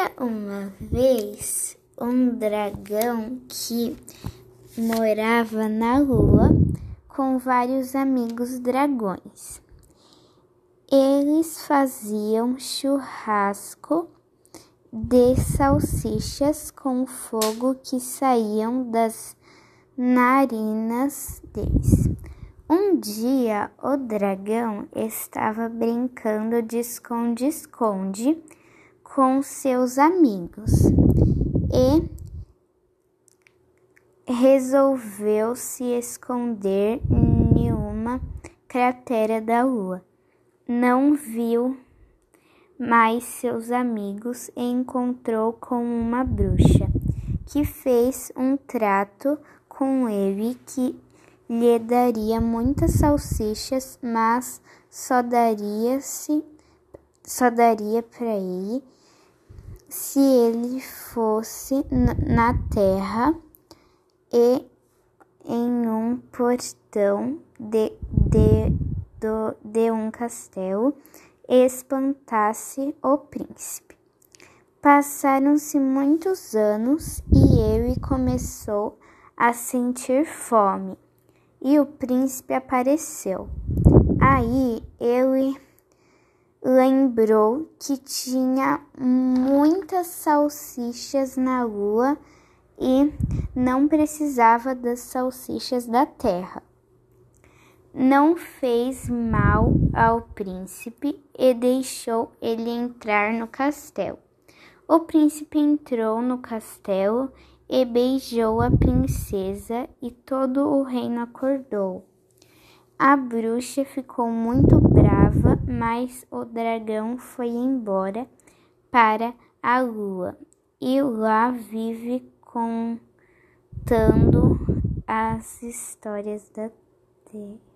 Era uma vez um dragão que morava na lua com vários amigos dragões. Eles faziam churrasco de salsichas com fogo que saíam das narinas deles. Um dia o dragão estava brincando de esconde-esconde com seus amigos e resolveu se esconder em uma cratera da lua. Não viu mais seus amigos e encontrou com uma bruxa que fez um trato com ele que lhe daria muitas salsichas, mas só daria se só daria para ele se ele fosse na terra e em um portão de, de, do, de um castelo espantasse o príncipe. Passaram-se muitos anos e ele começou a sentir fome e o príncipe apareceu. Aí ele lembrou que tinha muitas salsichas na lua e não precisava das salsichas da terra. Não fez mal ao príncipe e deixou ele entrar no castelo. O príncipe entrou no castelo e beijou a princesa, e todo o reino acordou. A bruxa ficou muito brava, mas o dragão foi embora para a lua e lá vive contando as histórias da terra.